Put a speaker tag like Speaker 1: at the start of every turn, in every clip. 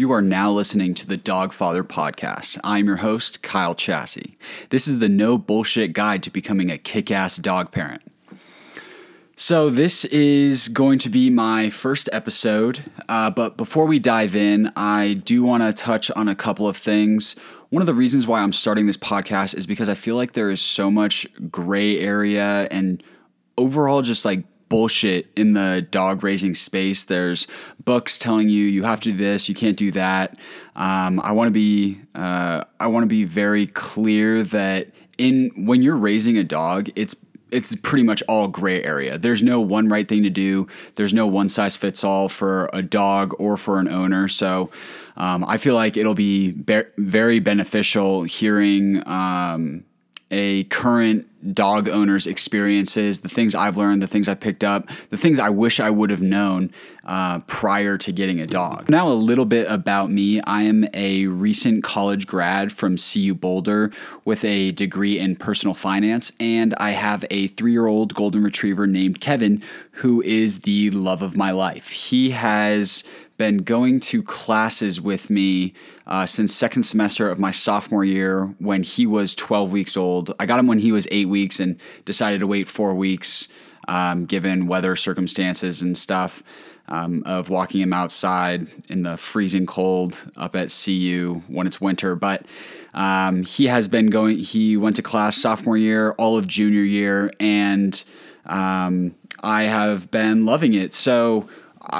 Speaker 1: You are now listening to the Dogfather podcast. I'm your host, Kyle Chassie. This is the no bullshit guide to becoming a kick ass dog parent. So, this is going to be my first episode, uh, but before we dive in, I do want to touch on a couple of things. One of the reasons why I'm starting this podcast is because I feel like there is so much gray area and overall just like bullshit in the dog raising space. There's books telling you you have to do this, you can't do that. Um, I want to be uh, I want to be very clear that in when you're raising a dog, it's it's pretty much all gray area. There's no one right thing to do. There's no one size fits all for a dog or for an owner. So um, I feel like it'll be, be- very beneficial hearing um, a current dog owner's experiences, the things I've learned, the things I picked up, the things I wish I would have known uh, prior to getting a dog. Now, a little bit about me. I am a recent college grad from CU Boulder with a degree in personal finance, and I have a three year old golden retriever named Kevin, who is the love of my life. He has been going to classes with me uh, since second semester of my sophomore year when he was 12 weeks old. I got him when he was eight weeks and decided to wait four weeks um, given weather circumstances and stuff. Um, of walking him outside in the freezing cold up at CU when it's winter. But um, he has been going, he went to class sophomore year, all of junior year, and um, I have been loving it. So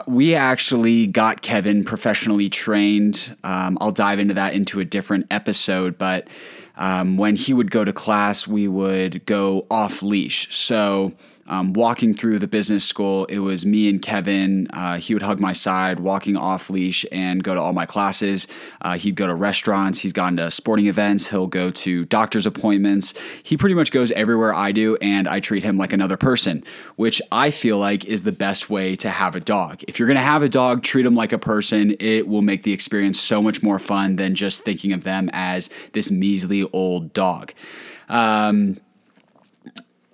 Speaker 1: we actually got Kevin professionally trained. Um, I'll dive into that into a different episode, but um, when he would go to class, we would go off leash. So um, walking through the business school, it was me and Kevin. Uh, he would hug my side, walking off leash, and go to all my classes. Uh, he'd go to restaurants. He's gone to sporting events. He'll go to doctor's appointments. He pretty much goes everywhere I do, and I treat him like another person, which I feel like is the best way to have a dog. If you're going to have a dog, treat him like a person. It will make the experience so much more fun than just thinking of them as this measly old dog. Um,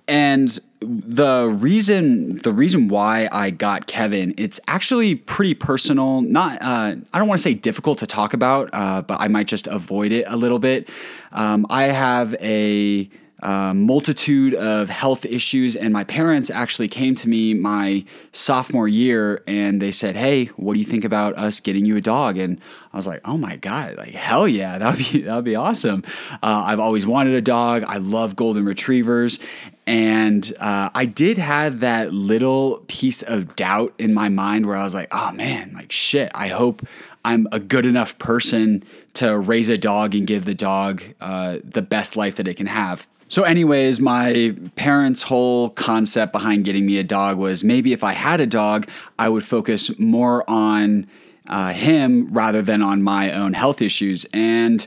Speaker 1: and the reason the reason why I got Kevin, it's actually pretty personal. Not uh, I don't want to say difficult to talk about, uh, but I might just avoid it a little bit. Um, I have a uh, multitude of health issues, and my parents actually came to me my sophomore year and they said, "Hey, what do you think about us getting you a dog?" And I was like, "Oh my god, like hell yeah, that'd be that'd be awesome." Uh, I've always wanted a dog. I love golden retrievers, and uh, I did have that little piece of doubt in my mind where I was like, "Oh man, like shit, I hope." I'm a good enough person to raise a dog and give the dog uh, the best life that it can have. So, anyways, my parents' whole concept behind getting me a dog was maybe if I had a dog, I would focus more on uh, him rather than on my own health issues. And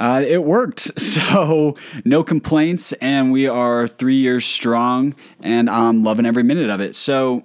Speaker 1: uh, it worked. So, no complaints. And we are three years strong, and I'm loving every minute of it. So,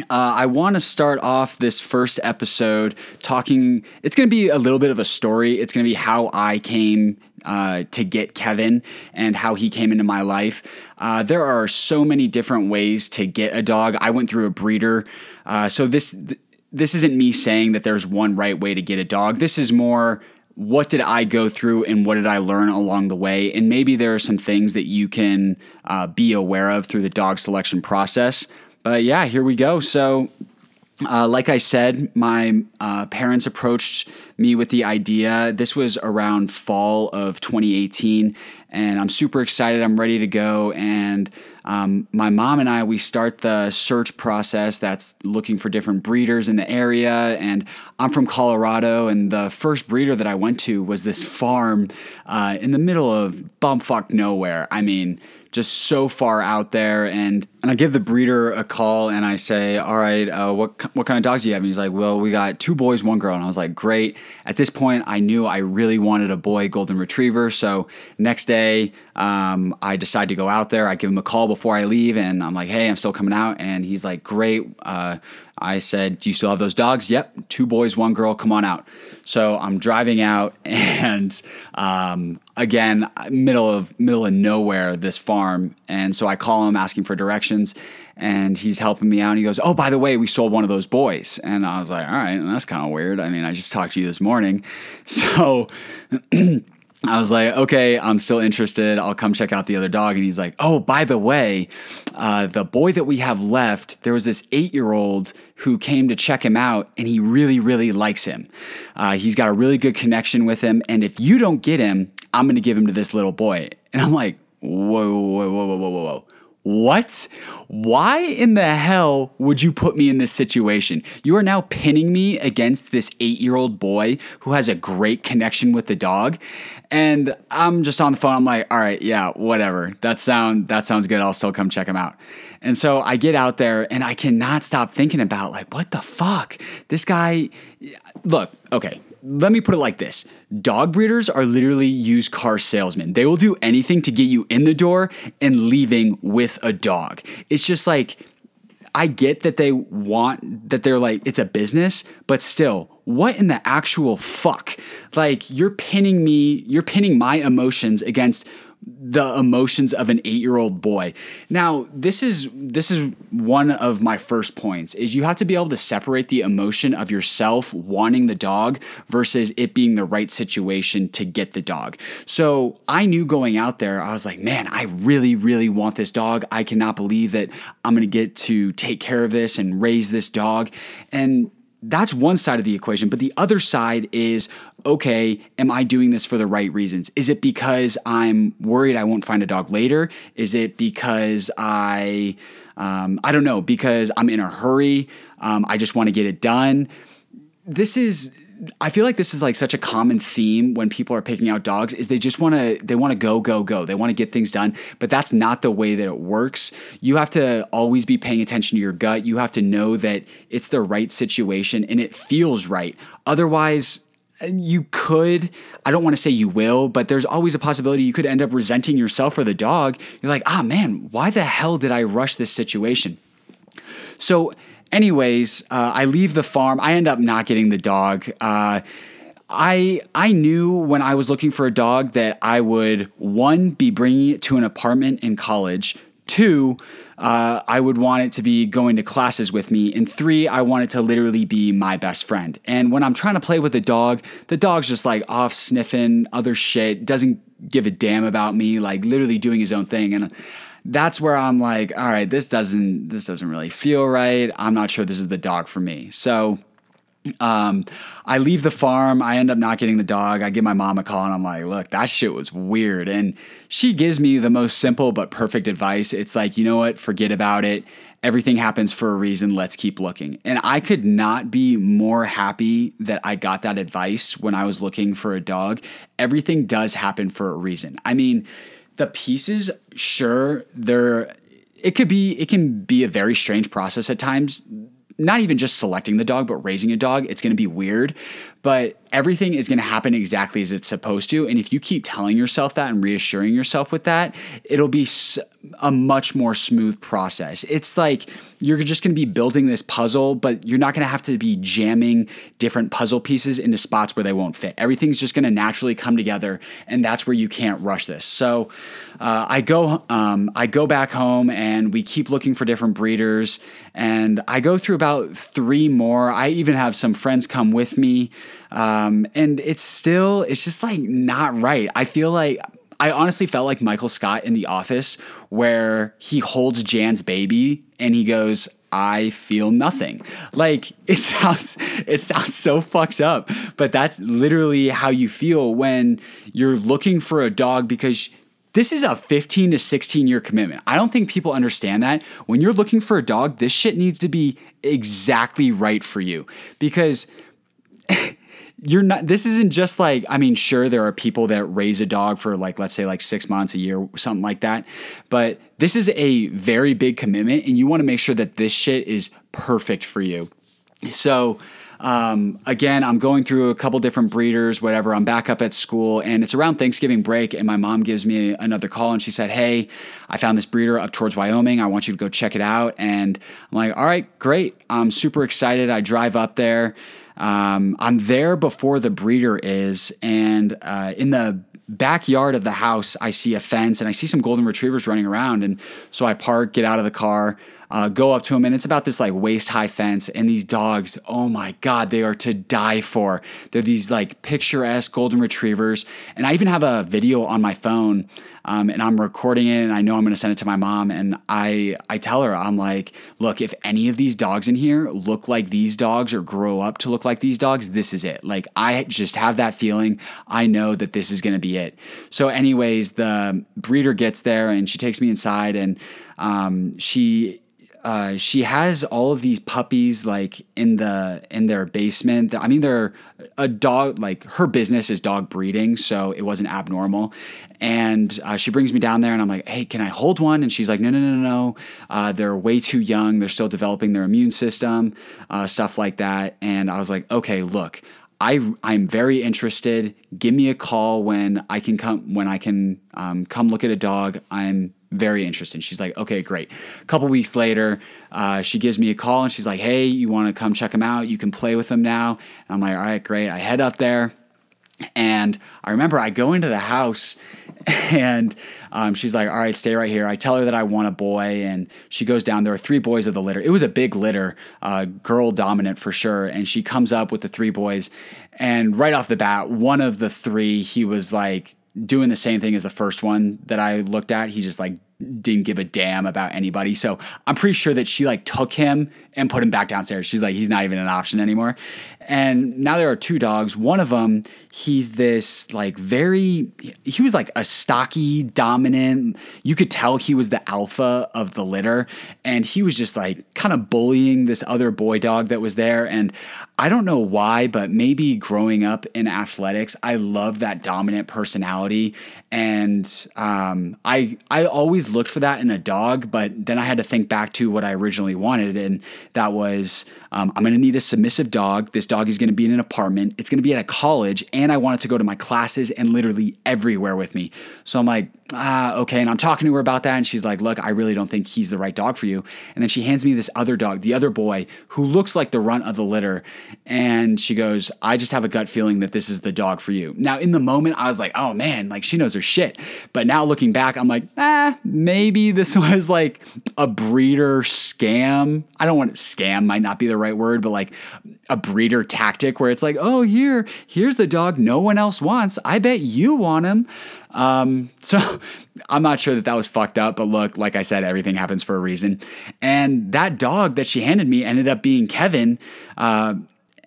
Speaker 1: uh, I want to start off this first episode talking. It's going to be a little bit of a story. It's going to be how I came uh, to get Kevin and how he came into my life. Uh, there are so many different ways to get a dog. I went through a breeder, uh, so this th- this isn't me saying that there's one right way to get a dog. This is more what did I go through and what did I learn along the way? And maybe there are some things that you can uh, be aware of through the dog selection process. But yeah, here we go. So, uh, like I said, my uh, parents approached me with the idea. This was around fall of 2018, and I'm super excited. I'm ready to go. And um, my mom and I, we start the search process that's looking for different breeders in the area. And I'm from Colorado, and the first breeder that I went to was this farm uh, in the middle of bumfuck nowhere. I mean, just so far out there. And and I give the breeder a call and I say, "All right, uh, what what kind of dogs do you have?" And he's like, "Well, we got two boys, one girl." And I was like, "Great." At this point, I knew I really wanted a boy golden retriever. So next day, um, I decide to go out there. I give him a call before I leave, and I'm like, "Hey, I'm still coming out." And he's like, "Great." Uh, I said, Do you still have those dogs? Yep, two boys, one girl, come on out. So I'm driving out, and um, again, middle of middle of nowhere, this farm. And so I call him asking for directions, and he's helping me out. And he goes, Oh, by the way, we sold one of those boys. And I was like, All right, that's kind of weird. I mean, I just talked to you this morning. So I was like, okay, I'm still interested. I'll come check out the other dog. And he's like, oh, by the way, uh, the boy that we have left, there was this eight year old who came to check him out, and he really, really likes him. Uh, he's got a really good connection with him. And if you don't get him, I'm going to give him to this little boy. And I'm like, whoa, whoa, whoa, whoa, whoa, whoa, whoa what? Why in the hell would you put me in this situation? You are now pinning me against this eight year old boy who has a great connection with the dog. And I'm just on the phone. I'm like, all right, yeah, whatever. That sound that sounds good. I'll still come check him out. And so I get out there and I cannot stop thinking about like, what the fuck? This guy look, okay, let me put it like this dog breeders are literally used car salesmen. They will do anything to get you in the door and leaving with a dog. It's just like, I get that they want that they're like, it's a business, but still, what in the actual fuck? Like, you're pinning me, you're pinning my emotions against the emotions of an eight-year-old boy. Now, this is this is one of my first points is you have to be able to separate the emotion of yourself wanting the dog versus it being the right situation to get the dog. So I knew going out there, I was like, man, I really, really want this dog. I cannot believe that I'm gonna get to take care of this and raise this dog. And that's one side of the equation. But the other side is okay, am I doing this for the right reasons? Is it because I'm worried I won't find a dog later? Is it because I, um, I don't know, because I'm in a hurry? Um, I just want to get it done. This is I feel like this is like such a common theme when people are picking out dogs is they just want to they want to go go go. They want to get things done, but that's not the way that it works. You have to always be paying attention to your gut. You have to know that it's the right situation and it feels right. Otherwise, you could i don't want to say you will but there's always a possibility you could end up resenting yourself or the dog you're like ah man why the hell did i rush this situation so anyways, uh, I leave the farm. I end up not getting the dog. Uh, I I knew when I was looking for a dog that I would one be bringing it to an apartment in college. Two, uh, I would want it to be going to classes with me. And three, I want it to literally be my best friend. And when I'm trying to play with the dog, the dog's just like off sniffing other shit, doesn't give a damn about me, like literally doing his own thing. And that's where I'm like, all right, this doesn't this doesn't really feel right. I'm not sure this is the dog for me. So um, I leave the farm. I end up not getting the dog. I give my mom a call and I'm like, look, that shit was weird. And she gives me the most simple but perfect advice. It's like, you know what? Forget about it. Everything happens for a reason. Let's keep looking. And I could not be more happy that I got that advice when I was looking for a dog. Everything does happen for a reason. I mean, the pieces, sure, they're it could be it can be a very strange process at times not even just selecting the dog, but raising a dog, it's going to be weird. But everything is going to happen exactly as it's supposed to. And if you keep telling yourself that and reassuring yourself with that, it'll be a much more smooth process. It's like you're just going to be building this puzzle, but you're not going to have to be jamming different puzzle pieces into spots where they won't fit. Everything's just going to naturally come together, and that's where you can't rush this. So uh, I go, um, I go back home, and we keep looking for different breeders, and I go through about three more. I even have some friends come with me. Um, and it's still, it's just like not right. I feel like I honestly felt like Michael Scott in The Office, where he holds Jan's baby and he goes, I feel nothing. Like it sounds it sounds so fucked up, but that's literally how you feel when you're looking for a dog because this is a 15 to 16 year commitment. I don't think people understand that. When you're looking for a dog, this shit needs to be exactly right for you because you're not this isn't just like i mean sure there are people that raise a dog for like let's say like six months a year something like that but this is a very big commitment and you want to make sure that this shit is perfect for you so um, again, I'm going through a couple different breeders, whatever. I'm back up at school, and it's around Thanksgiving break, and my mom gives me another call, and she said, "Hey, I found this breeder up towards Wyoming. I want you to go check it out." And I'm like, "All right, great. I'm super excited." I drive up there. Um, I'm there before the breeder is, and uh, in the backyard of the house, I see a fence and I see some golden retrievers running around. And so I park, get out of the car, uh, go up to them, and it's about this like waist high fence. And these dogs, oh my God, they are to die for. They're these like picturesque golden retrievers. And I even have a video on my phone um, and I'm recording it and I know I'm going to send it to my mom. And I, I tell her, I'm like, look, if any of these dogs in here look like these dogs or grow up to look like these dogs, this is it. Like, I just have that feeling. I know that this is going to be it. So, anyways, the breeder gets there and she takes me inside and um, she uh, she has all of these puppies like in the in their basement. I mean, they're a dog. Like her business is dog breeding, so it wasn't abnormal. And uh, she brings me down there, and I'm like, "Hey, can I hold one?" And she's like, "No, no, no, no. Uh, they're way too young. They're still developing their immune system, uh, stuff like that." And I was like, "Okay, look." I I'm very interested. Give me a call when I can come when I can um, come look at a dog. I'm very interested. She's like, okay, great. A couple weeks later, uh, she gives me a call and she's like, hey, you want to come check them out? You can play with them now. And I'm like, all right, great. I head up there. And I remember I go into the house and um, she's like, all right, stay right here. I tell her that I want a boy, and she goes down. There are three boys of the litter. It was a big litter, uh, girl dominant for sure. And she comes up with the three boys. And right off the bat, one of the three, he was like, doing the same thing as the first one that I looked at. He just like didn't give a damn about anybody. So I'm pretty sure that she like took him and put him back downstairs. She's like, he's not even an option anymore. And now there are two dogs. One of them, he's this like very, he was like a stocky, dominant. You could tell he was the alpha of the litter. And he was just like kind of bullying this other boy dog that was there. And I don't know why, but maybe growing up in athletics, I love that dominant personality. And um, I, I always looked for that in a dog, but then I had to think back to what I originally wanted. And that was um, I'm going to need a submissive dog. This dog is going to be in an apartment. It's going to be at a college, and I want it to go to my classes and literally everywhere with me. So I'm like, ah, okay. And I'm talking to her about that. And she's like, look, I really don't think he's the right dog for you. And then she hands me this other dog, the other boy, who looks like the runt of the litter. And she goes, I just have a gut feeling that this is the dog for you. Now, in the moment, I was like, oh man, like she knows her shit. But now looking back, I'm like, ah, maybe this was like a breeder scam. I don't want scam, might not be the right word, but like a breeder tactic where it's like, oh, here, here's the dog no one else wants. I bet you want him. Um, so I'm not sure that that was fucked up, but look, like I said, everything happens for a reason. And that dog that she handed me ended up being Kevin. Uh,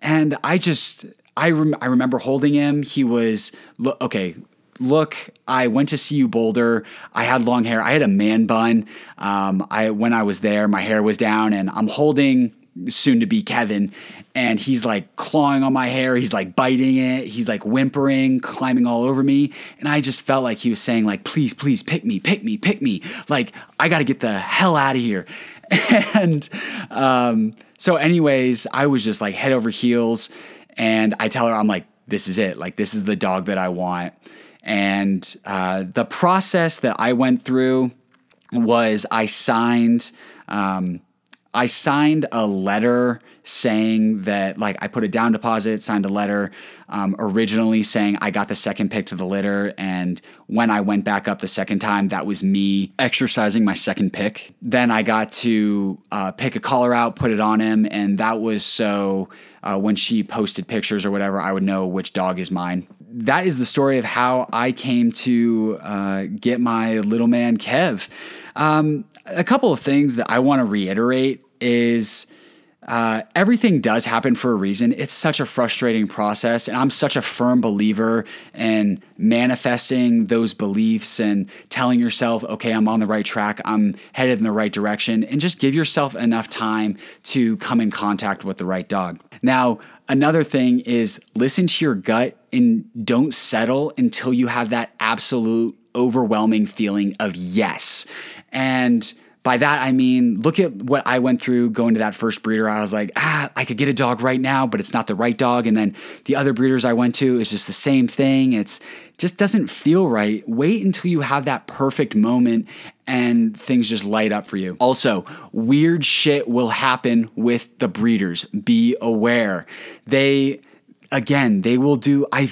Speaker 1: and I just, I, rem- I remember holding him. He was, look, okay, look, I went to CU Boulder. I had long hair. I had a man bun. Um, I when I was there, my hair was down, and I'm holding soon to be Kevin, and he's like clawing on my hair. He's like biting it. He's like whimpering, climbing all over me. And I just felt like he was saying, like, please, please pick me, pick me, pick me. Like, I got to get the hell out of here. And um, so, anyways, I was just like head over heels. And I tell her, I'm like, this is it. Like, this is the dog that I want. And uh, the process that I went through was I signed. Um, I signed a letter saying that, like, I put a down deposit, signed a letter um, originally saying I got the second pick to the litter. And when I went back up the second time, that was me exercising my second pick. Then I got to uh, pick a collar out, put it on him. And that was so uh, when she posted pictures or whatever, I would know which dog is mine. That is the story of how I came to uh, get my little man Kev. Um, a couple of things that I want to reiterate is uh, everything does happen for a reason. It's such a frustrating process. And I'm such a firm believer in manifesting those beliefs and telling yourself, okay, I'm on the right track, I'm headed in the right direction, and just give yourself enough time to come in contact with the right dog. Now, another thing is listen to your gut and don't settle until you have that absolute overwhelming feeling of yes. And by that, I mean, look at what I went through going to that first breeder. I was like, ah, I could get a dog right now, but it's not the right dog. And then the other breeders I went to is just the same thing. It's just doesn't feel right. Wait until you have that perfect moment and things just light up for you. Also, weird shit will happen with the breeders. Be aware. They, again, they will do, I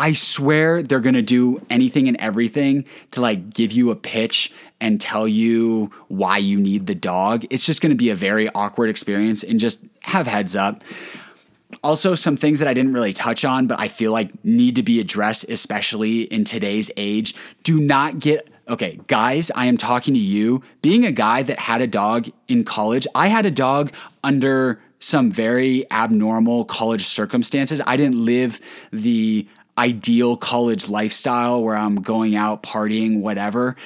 Speaker 1: I swear they're gonna do anything and everything to like give you a pitch and tell you why you need the dog. It's just gonna be a very awkward experience and just have heads up. Also, some things that I didn't really touch on, but I feel like need to be addressed, especially in today's age. Do not get okay, guys, I am talking to you. Being a guy that had a dog in college, I had a dog under some very abnormal college circumstances. I didn't live the ideal college lifestyle where I'm going out partying, whatever.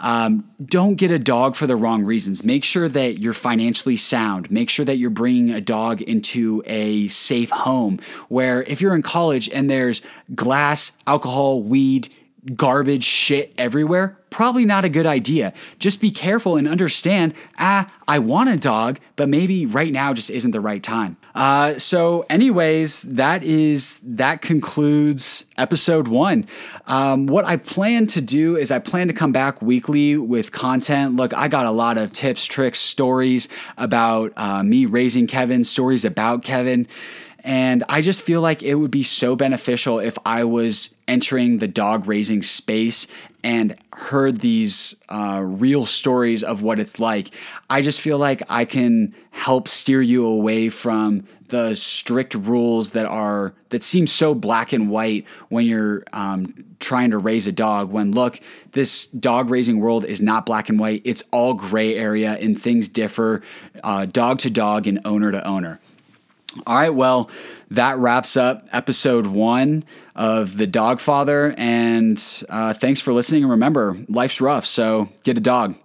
Speaker 1: Um, don't get a dog for the wrong reasons. Make sure that you're financially sound. Make sure that you're bringing a dog into a safe home where if you're in college and there's glass, alcohol, weed, garbage shit everywhere, probably not a good idea. Just be careful and understand ah, I want a dog, but maybe right now just isn't the right time. Uh, so, anyways, that is that concludes episode one. Um, what I plan to do is I plan to come back weekly with content. Look, I got a lot of tips, tricks, stories about uh, me raising Kevin, stories about Kevin. And I just feel like it would be so beneficial if I was entering the dog raising space and heard these uh, real stories of what it's like. I just feel like I can help steer you away from the strict rules that are that seem so black and white when you're um, trying to raise a dog. When look, this dog raising world is not black and white; it's all gray area, and things differ uh, dog to dog and owner to owner. All right, well, that wraps up episode one of The Dogfather. And uh, thanks for listening. And remember, life's rough, so get a dog.